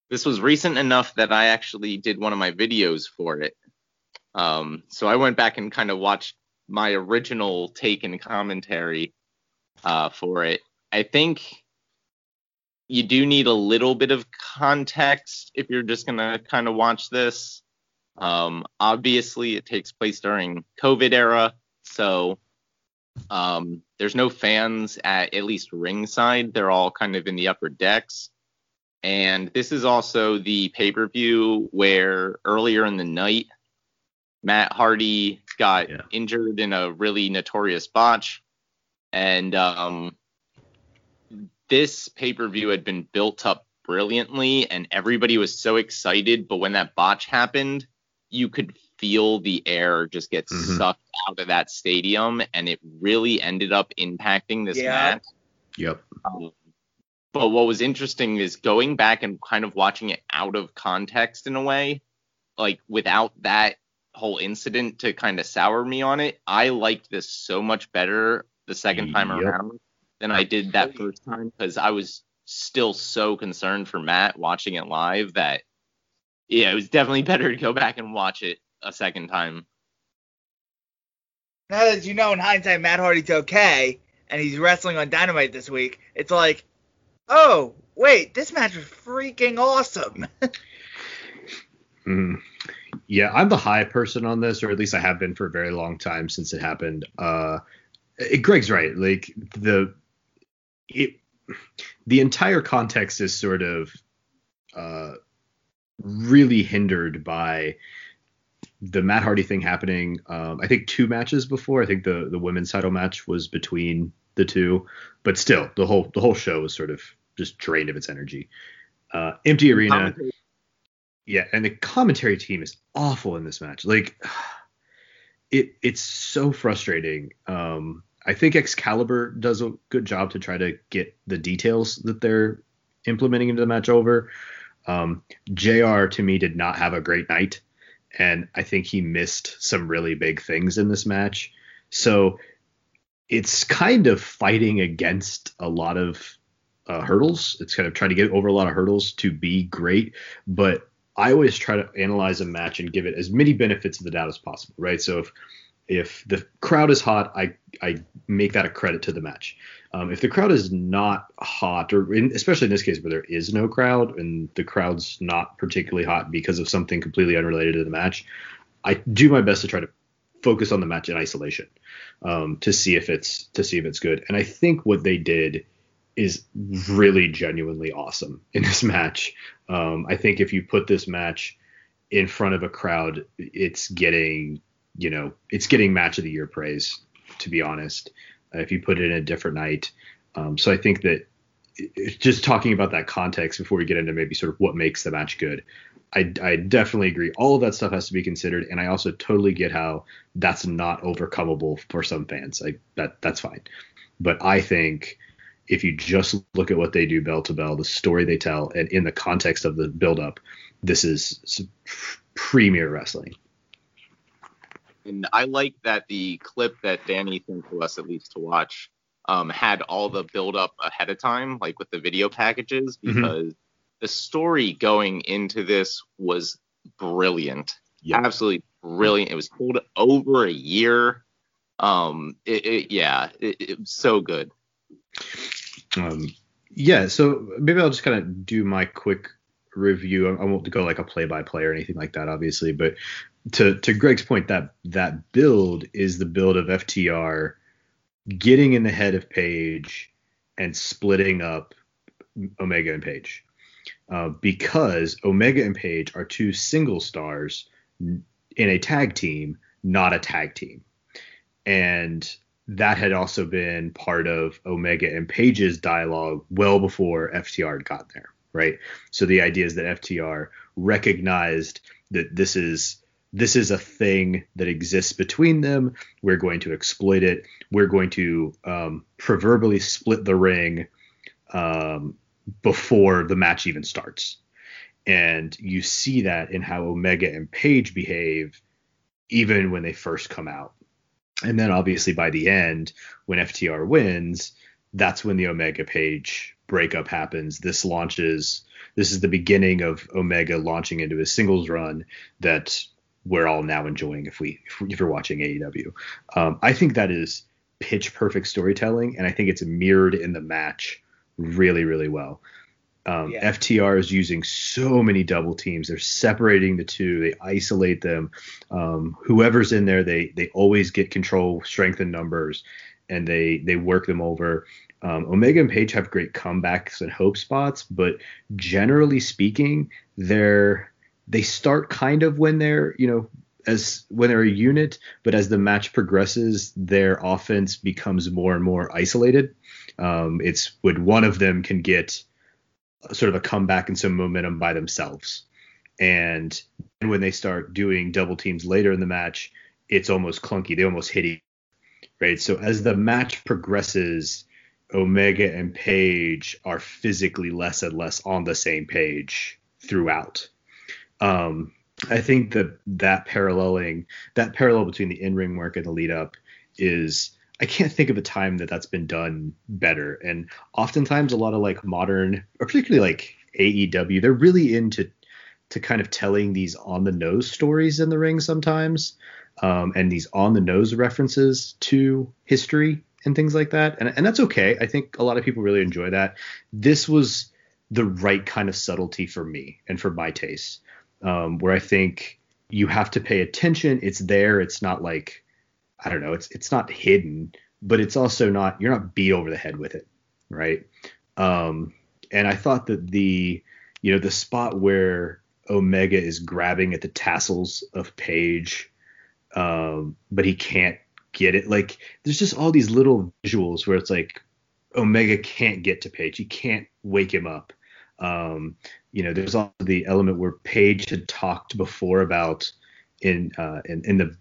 This was recent enough that I actually did one of my videos for it. Um, so I went back and kind of watched my original take and commentary uh, for it. I think you do need a little bit of context if you're just gonna kind of watch this. Um, obviously, it takes place during COVID era, so um, there's no fans at at least ringside. They're all kind of in the upper decks. And this is also the pay per view where earlier in the night, Matt Hardy got Yeah. injured in a really notorious botch. And um, this pay per view had been built up brilliantly, and everybody was so excited. But when that botch happened, you could feel the air just get Mhm. sucked out of that stadium, and it really ended up impacting this Yeah. match. Yep. Um, but what was interesting is going back and kind of watching it out of context in a way, like without that whole incident to kind of sour me on it. I liked this so much better the second time Yep. around than I did that first time because I was still so concerned for Matt watching it live that yeah, it was definitely better to go back and watch it a second time. Now that you know in hindsight Matt Hardy's okay and he's wrestling on Dynamite this week, it's like, oh wait, this match was freaking awesome. Mm. Yeah, I'm the high person on this, or at least I have been for a very long time since it happened. Uh, it, Greg's right. Like the it, the entire context is sort of uh, really hindered by the Matt Hardy thing happening. Um, I think two matches before. I think the the women's title match was between the two, but still, the whole the whole show was sort of just drained of its energy. Uh, empty arena. Yeah, and the commentary team is awful in this match. Like it it's so frustrating. Um I think Excalibur does a good job to try to get the details that they're implementing into the match over. Um JR to me did not have a great night and I think he missed some really big things in this match. So it's kind of fighting against a lot of uh, hurdles. It's kind of trying to get over a lot of hurdles to be great, but I always try to analyze a match and give it as many benefits of the doubt as possible, right? So if if the crowd is hot, I I make that a credit to the match. Um, if the crowd is not hot, or in, especially in this case where there is no crowd and the crowd's not particularly hot because of something completely unrelated to the match, I do my best to try to focus on the match in isolation um, to see if it's to see if it's good. And I think what they did is really genuinely awesome in this match. Um, I think if you put this match in front of a crowd, it's getting, you know, it's getting match of the year praise, to be honest. Uh, if you put it in a different night, um, so I think that just talking about that context before we get into maybe sort of what makes the match good. I, I definitely agree. All of that stuff has to be considered, and I also totally get how that's not overcomable for some fans. Like that that's fine. But I think if you just look at what they do bell to bell, the story they tell, and in the context of the build up, this is premier wrestling. And I like that the clip that Danny sent to us, at least to watch, um, had all the build up ahead of time, like with the video packages, because mm-hmm. The story going into this was brilliant. Yep. Absolutely brilliant. It was pulled over a year. Um, it, it yeah, it, it, was so good. Um, yeah, so maybe I'll just kind of do my quick review. I won't go like a play by play or anything like that, obviously, but to to Greg's point, that that build is the build of FTR getting in the head of Page and splitting up Omega and Page. Uh, because Omega and Page are two single stars in a tag team, not a tag team. And that had also been part of Omega and Page's dialogue well before FTR got there, right? So the idea is that FTR recognized that this is this is a thing that exists between them. We're going to exploit it. We're going to um, proverbially split the ring um, before the match even starts. And you see that in how Omega and Page behave even when they first come out. And then obviously by the end, when FTR wins, that's when the Omega Page breakup happens. This launches. This is the beginning of Omega launching into his singles run that we're all now enjoying if we if you're watching AEW. Um, I think that is pitch perfect storytelling, and I think it's mirrored in the match really really well. Um, yeah. FTR is using so many double teams. They're separating the two. They isolate them. Um, whoever's in there, they they always get control, strength and numbers, and they they work them over. Um, Omega and Page have great comebacks and hope spots, but generally speaking, they're they start kind of when they're you know as when they're a unit, but as the match progresses, their offense becomes more and more isolated. Um, it's when one of them can get sort of a comeback and some momentum by themselves, and when they start doing double teams later in the match, it's almost clunky. They almost hit each, right? So as the match progresses, Omega and Page are physically less and less on the same page throughout um, I think that that paralleling, that parallel between the in-ring work and the lead up is I can't think of a time that that's been done better. And oftentimes, a lot of like modern, or particularly like AEW, they're really into to kind of telling these on the nose stories in the ring sometimes, um, and these on the nose references to history and things like that. And and that's okay. I think a lot of people really enjoy that. This was the right kind of subtlety for me and for my taste um, where I think you have to pay attention. It's there. It's not like I don't know. It's it's not hidden, but it's also not you're not beat over the head with it, right? Um, and I thought that the you know the spot where Omega is grabbing at the tassels of Page, um, but he can't get it. Like there's just all these little visuals where it's like Omega can't get to Page. He can't wake him up. Um, you know, there's also the element where Page had talked before about in uh, in, in the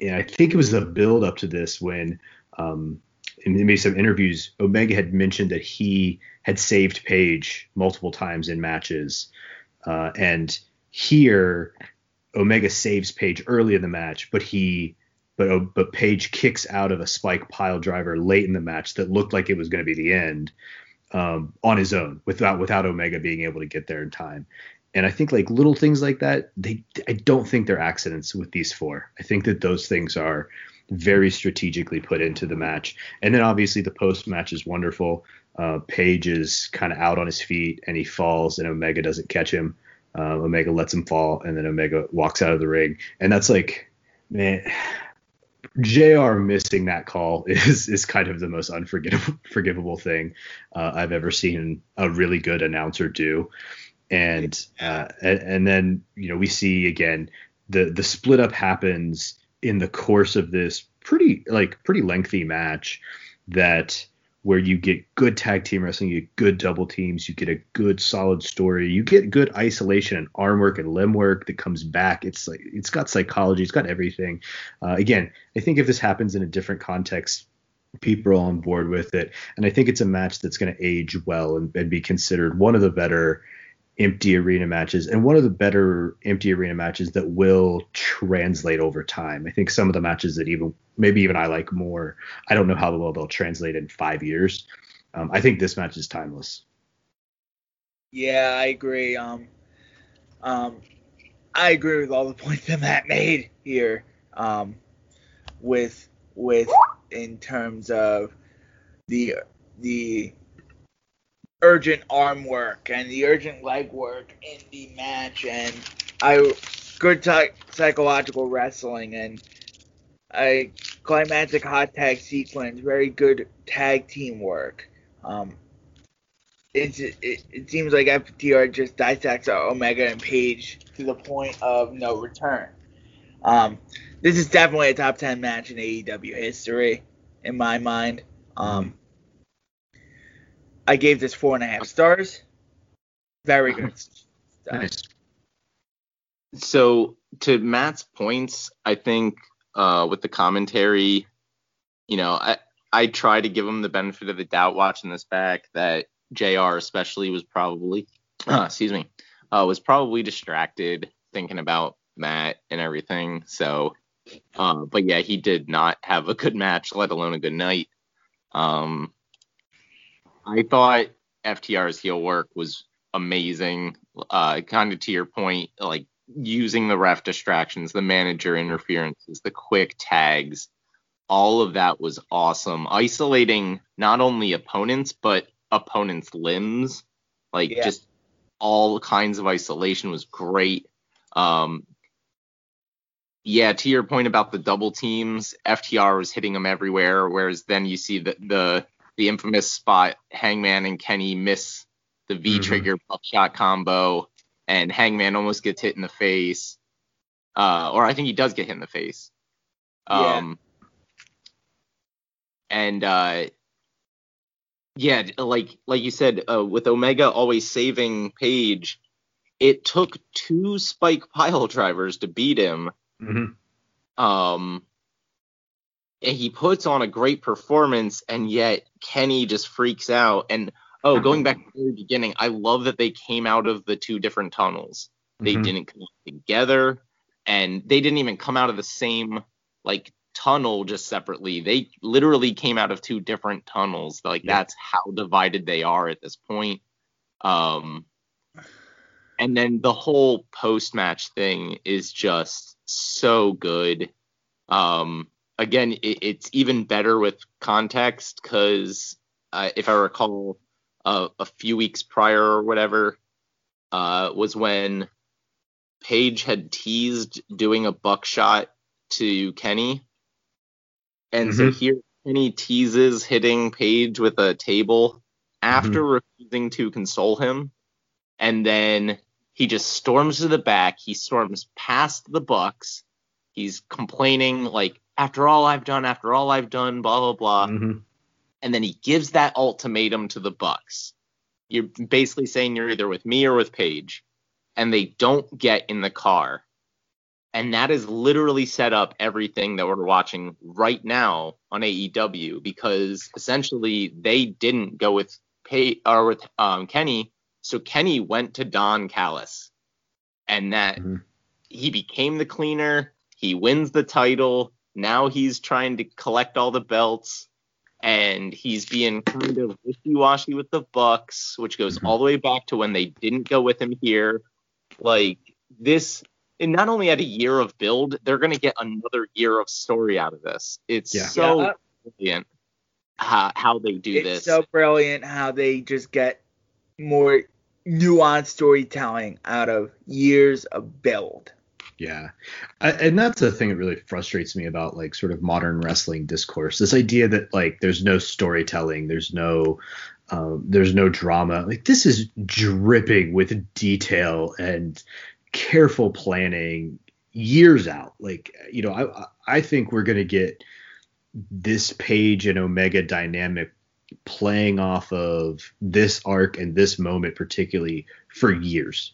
and I think it was the build up to this when um, in maybe some interviews Omega had mentioned that he had saved Page multiple times in matches, uh, and here Omega saves Page early in the match, but he but but Page kicks out of a spike pile driver late in the match that looked like it was going to be the end um, on his own without without Omega being able to get there in time. And I think like little things like that, they I don't think they're accidents with these four. I think that those things are very strategically put into the match. And then obviously the post match is wonderful. Uh, Page is kind of out on his feet and he falls and Omega doesn't catch him. Uh, Omega lets him fall and then Omega walks out of the ring. And that's like, man, JR missing that call is is kind of the most unforgivable forgivable thing uh, I've ever seen a really good announcer do. And, uh, and then you know we see again the the split up happens in the course of this pretty like pretty lengthy match that where you get good tag team wrestling, you get good double teams, you get a good solid story, you get good isolation and arm work and limb work that comes back. It's like it's got psychology, it's got everything. Uh, again, I think if this happens in a different context, people are on board with it, and I think it's a match that's going to age well and, and be considered one of the better empty arena matches and one of the better empty arena matches that will translate over time. I think some of the matches that even maybe even I like more, I don't know how well they'll translate in five years. Um, I think this match is timeless. Yeah, I agree. Um, um, I agree with all the points that Matt made here. Um, with with in terms of the the urgent arm work and the urgent leg work in the match and I good psychological wrestling and a climactic hot tag sequence, very good tag team work. Um, it's it, it seems like FTR just dissects Omega and Page to the point of no return. Um, this is definitely a top ten match in AEW history, in my mind. Um, I gave this four and a half stars. Very good. Nice. So to Matt's points, I think uh, with the commentary, you know, I I try to give him the benefit of the doubt watching this back that JR especially was probably, uh, excuse me, uh, was probably distracted thinking about Matt and everything. So, uh, but yeah, he did not have a good match, let alone a good night. Um, I thought FTR's heel work was amazing. Uh, kind of to your point, like using the ref distractions, the manager interferences, the quick tags, all of that was awesome. Isolating not only opponents but opponents' limbs, like Yeah. just all kinds of isolation was great. Um, yeah, to your point about the double teams, FTR was hitting them everywhere, whereas then you see the the, the infamous spot Hangman and Kenny miss the V trigger buckshot combo, and Hangman almost gets hit in the face, uh, or I think he does get hit in the face. Yeah. Um, and uh, yeah, like like you said, uh, with Omega always saving Page, it took two Spike pile drivers to beat him. Mm-hmm. Um, he puts on a great performance, and yet Kenny just freaks out. And oh, going back to the very beginning, I love that they came out of the two different tunnels. They Mhm. didn't come together, and they didn't even come out of the same like tunnel just separately. They literally came out of two different tunnels. Like Yeah. that's how divided they are at this point. Um, and then the whole post match thing is just so good. Um, again, it, it's even better with context because uh, if I recall, uh, a few weeks prior or whatever uh, was when Page had teased doing a buckshot to Kenny, and so Mhm. here Kenny teases hitting Page with a table after refusing to console him, and then he just storms to the back. He storms past the Bucks. He's complaining like, after all I've done, after all I've done, blah blah blah Mm-hmm. and then he gives that ultimatum to the Bucks. You're basically saying you're either with me or with Page, and they don't get in the car. And that is literally set up everything that we're watching right now on AEW because essentially they didn't go with Pay or with um, Kenny, so Kenny went to Don Callis, and that Mhm. he became the cleaner. He wins the title. Now he's trying to collect all the belts and he's being kind of wishy-washy with the Bucks, which goes Mhm. all the way back to when they didn't go with him here. Like this, and not only at a year of build, they're gonna get another year of story out of this. It's Yeah. so Yeah. brilliant how, how they do it's this. It's so brilliant how they just get more nuanced storytelling out of years of build. Yeah, I, and that's the thing that really frustrates me about like sort of modern wrestling discourse. This idea that like there's no storytelling, there's no, um, there's no drama. Like this is dripping with detail and careful planning years out. Like you know, I I think we're gonna get this Page and Omega dynamic playing off of this arc and this moment particularly for years.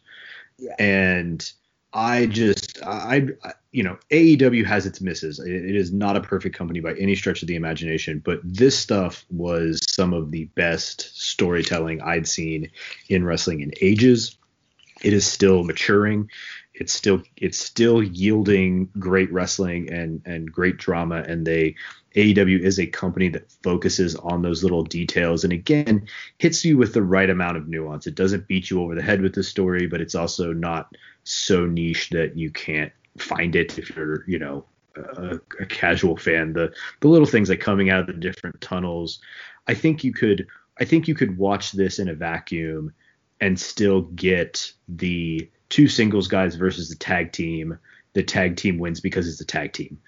Yeah. And I just I, I you know AEW has its misses. It, it is not a perfect company by any stretch of the imagination, but this stuff was some of the best storytelling I'd seen in wrestling in ages. It is still maturing. It's still it's still yielding great wrestling and and great drama and they AEW is a company that focuses on those little details and again hits you with the right amount of nuance. It doesn't beat you over the head with the story, but it's also not so niche that you can't find it if you're, you know, a, a casual fan. The the little things like coming out of the different tunnels. I think you could I think you could watch this in a vacuum and still get the two singles guys versus the tag team. The tag team wins because it's a tag team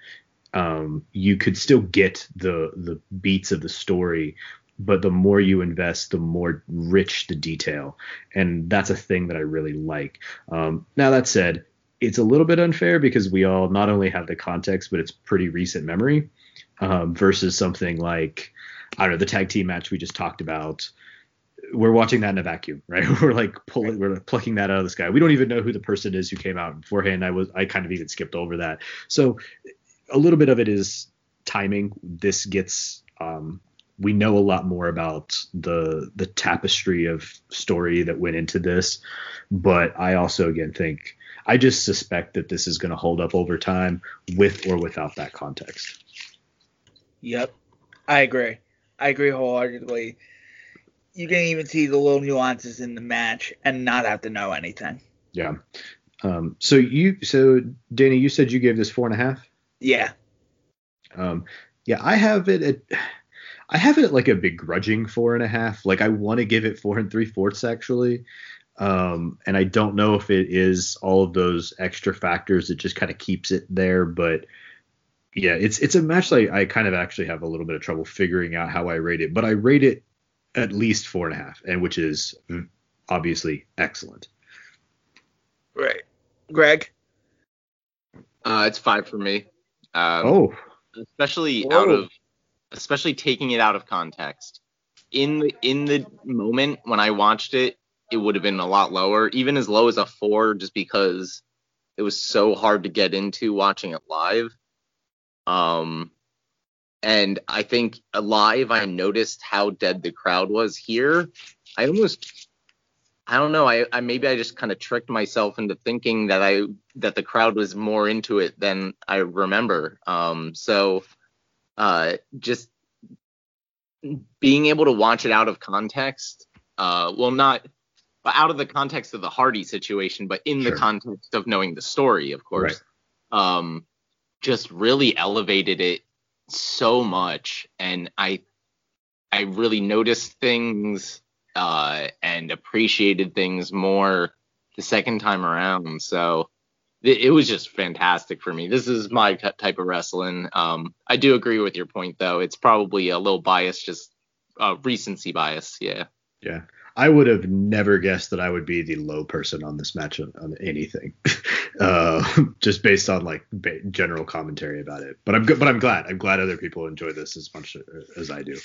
um, you could still get the the beats of the story but the more you invest the more rich the detail and that's a thing that i really like um, now that said it's a little bit unfair because we all not only have the context but it's pretty recent memory um, versus something like i don't know the tag team match we just talked about we're watching that in a vacuum, right? We're like pulling, we're plucking that out of the sky. We don't even know who the person is who came out beforehand. I was, I kind of even skipped over that. So a little bit of it is timing. This gets um, we know a lot more about the the tapestry of story that went into this, but I also again think I just suspect that this is going to hold up over time with or without that context. Yep, I agree. I agree wholeheartedly. You can even see the little nuances in the match and not have to know anything. Yeah. Um, so you, so Danny, you said you gave this four and a half. Yeah. Um, yeah, I have it at I have it at like a begrudging four and a half. Like I want to give it four and three fourths actually. Um, and I don't know if it is all of those extra factors that just kind of keeps it there, but yeah, it's it's a match like I kind of actually have a little bit of trouble figuring out how I rate it, but I rate it at least four and a half, and which is obviously excellent. Right, Greg. Uh, it's five for me. Um, oh, especially Whoa. out of especially taking it out of context. In the in the moment when I watched it, it would have been a lot lower, even as low as a four, just because it was so hard to get into watching it live. Um, and I think live, I noticed how dead the crowd was. Here, I almost I don't know. I, I maybe I just kind of tricked myself into thinking that I that the crowd was more into it than I remember. Um, so uh, just being able to watch it out of context, uh, well, not out of the context of the Hardy situation, but in sure. the context of knowing the story, of course, right. um, just really elevated it so much, and I I really noticed things uh, and appreciated things more the second time around. So it, it, was just fantastic for me. This is my type of wrestling. Um, I do agree with your point though. It's probably a little biased, just uh, recency bias. Yeah. Yeah. I would have never guessed that I would be the low person on this match on, on anything, uh, just based on like ba- general commentary about it. But I'm good. But I'm glad. I'm glad other people enjoy this as much as I do.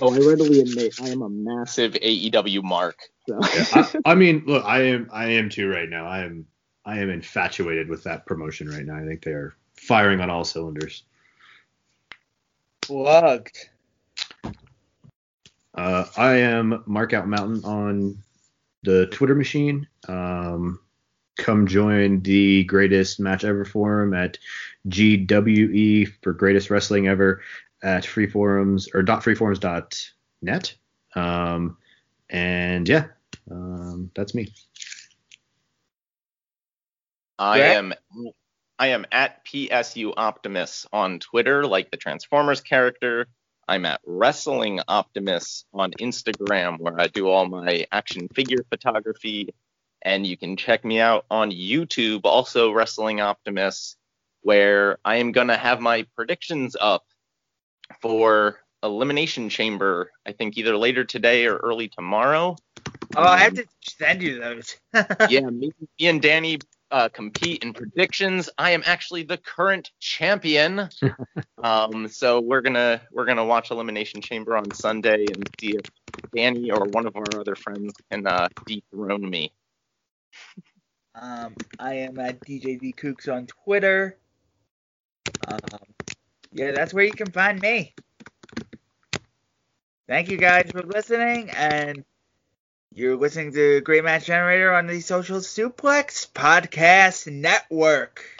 Oh, I readily admit I am a massive AEW mark. So. Yeah, I, I, mean, look, I am. I am too right now. I am. I am infatuated with that promotion right now. I think they are firing on all cylinders. Plugged. Uh, I am Mark Out Mountain on the Twitter machine. Um, come join the greatest match ever forum at GWE for greatest wrestling ever at freeforums or dot freeforums dot net. Um, and yeah, um, that's me. I am I am at PSU Optimus on Twitter, like the Transformers character. I'm at Wrestling Optimus on Instagram, where I do all my action figure photography. And you can check me out on YouTube, also Wrestling Optimus, where I am going to have my predictions up for Elimination Chamber, I think either later today or early tomorrow. Oh, I have um, to send you those. yeah, me, me, and Danny uh, compete in predictions. I am actually the current champion. um, so we're gonna we're gonna watch Elimination Chamber on Sunday and see if Danny or one of our other friends can uh, dethrone me. Um, I am at DJ D Kooks on Twitter. Um, yeah, that's where you can find me. Thank you guys for listening, and you're listening to Great Match Generator on the Social Suplex Podcast Network.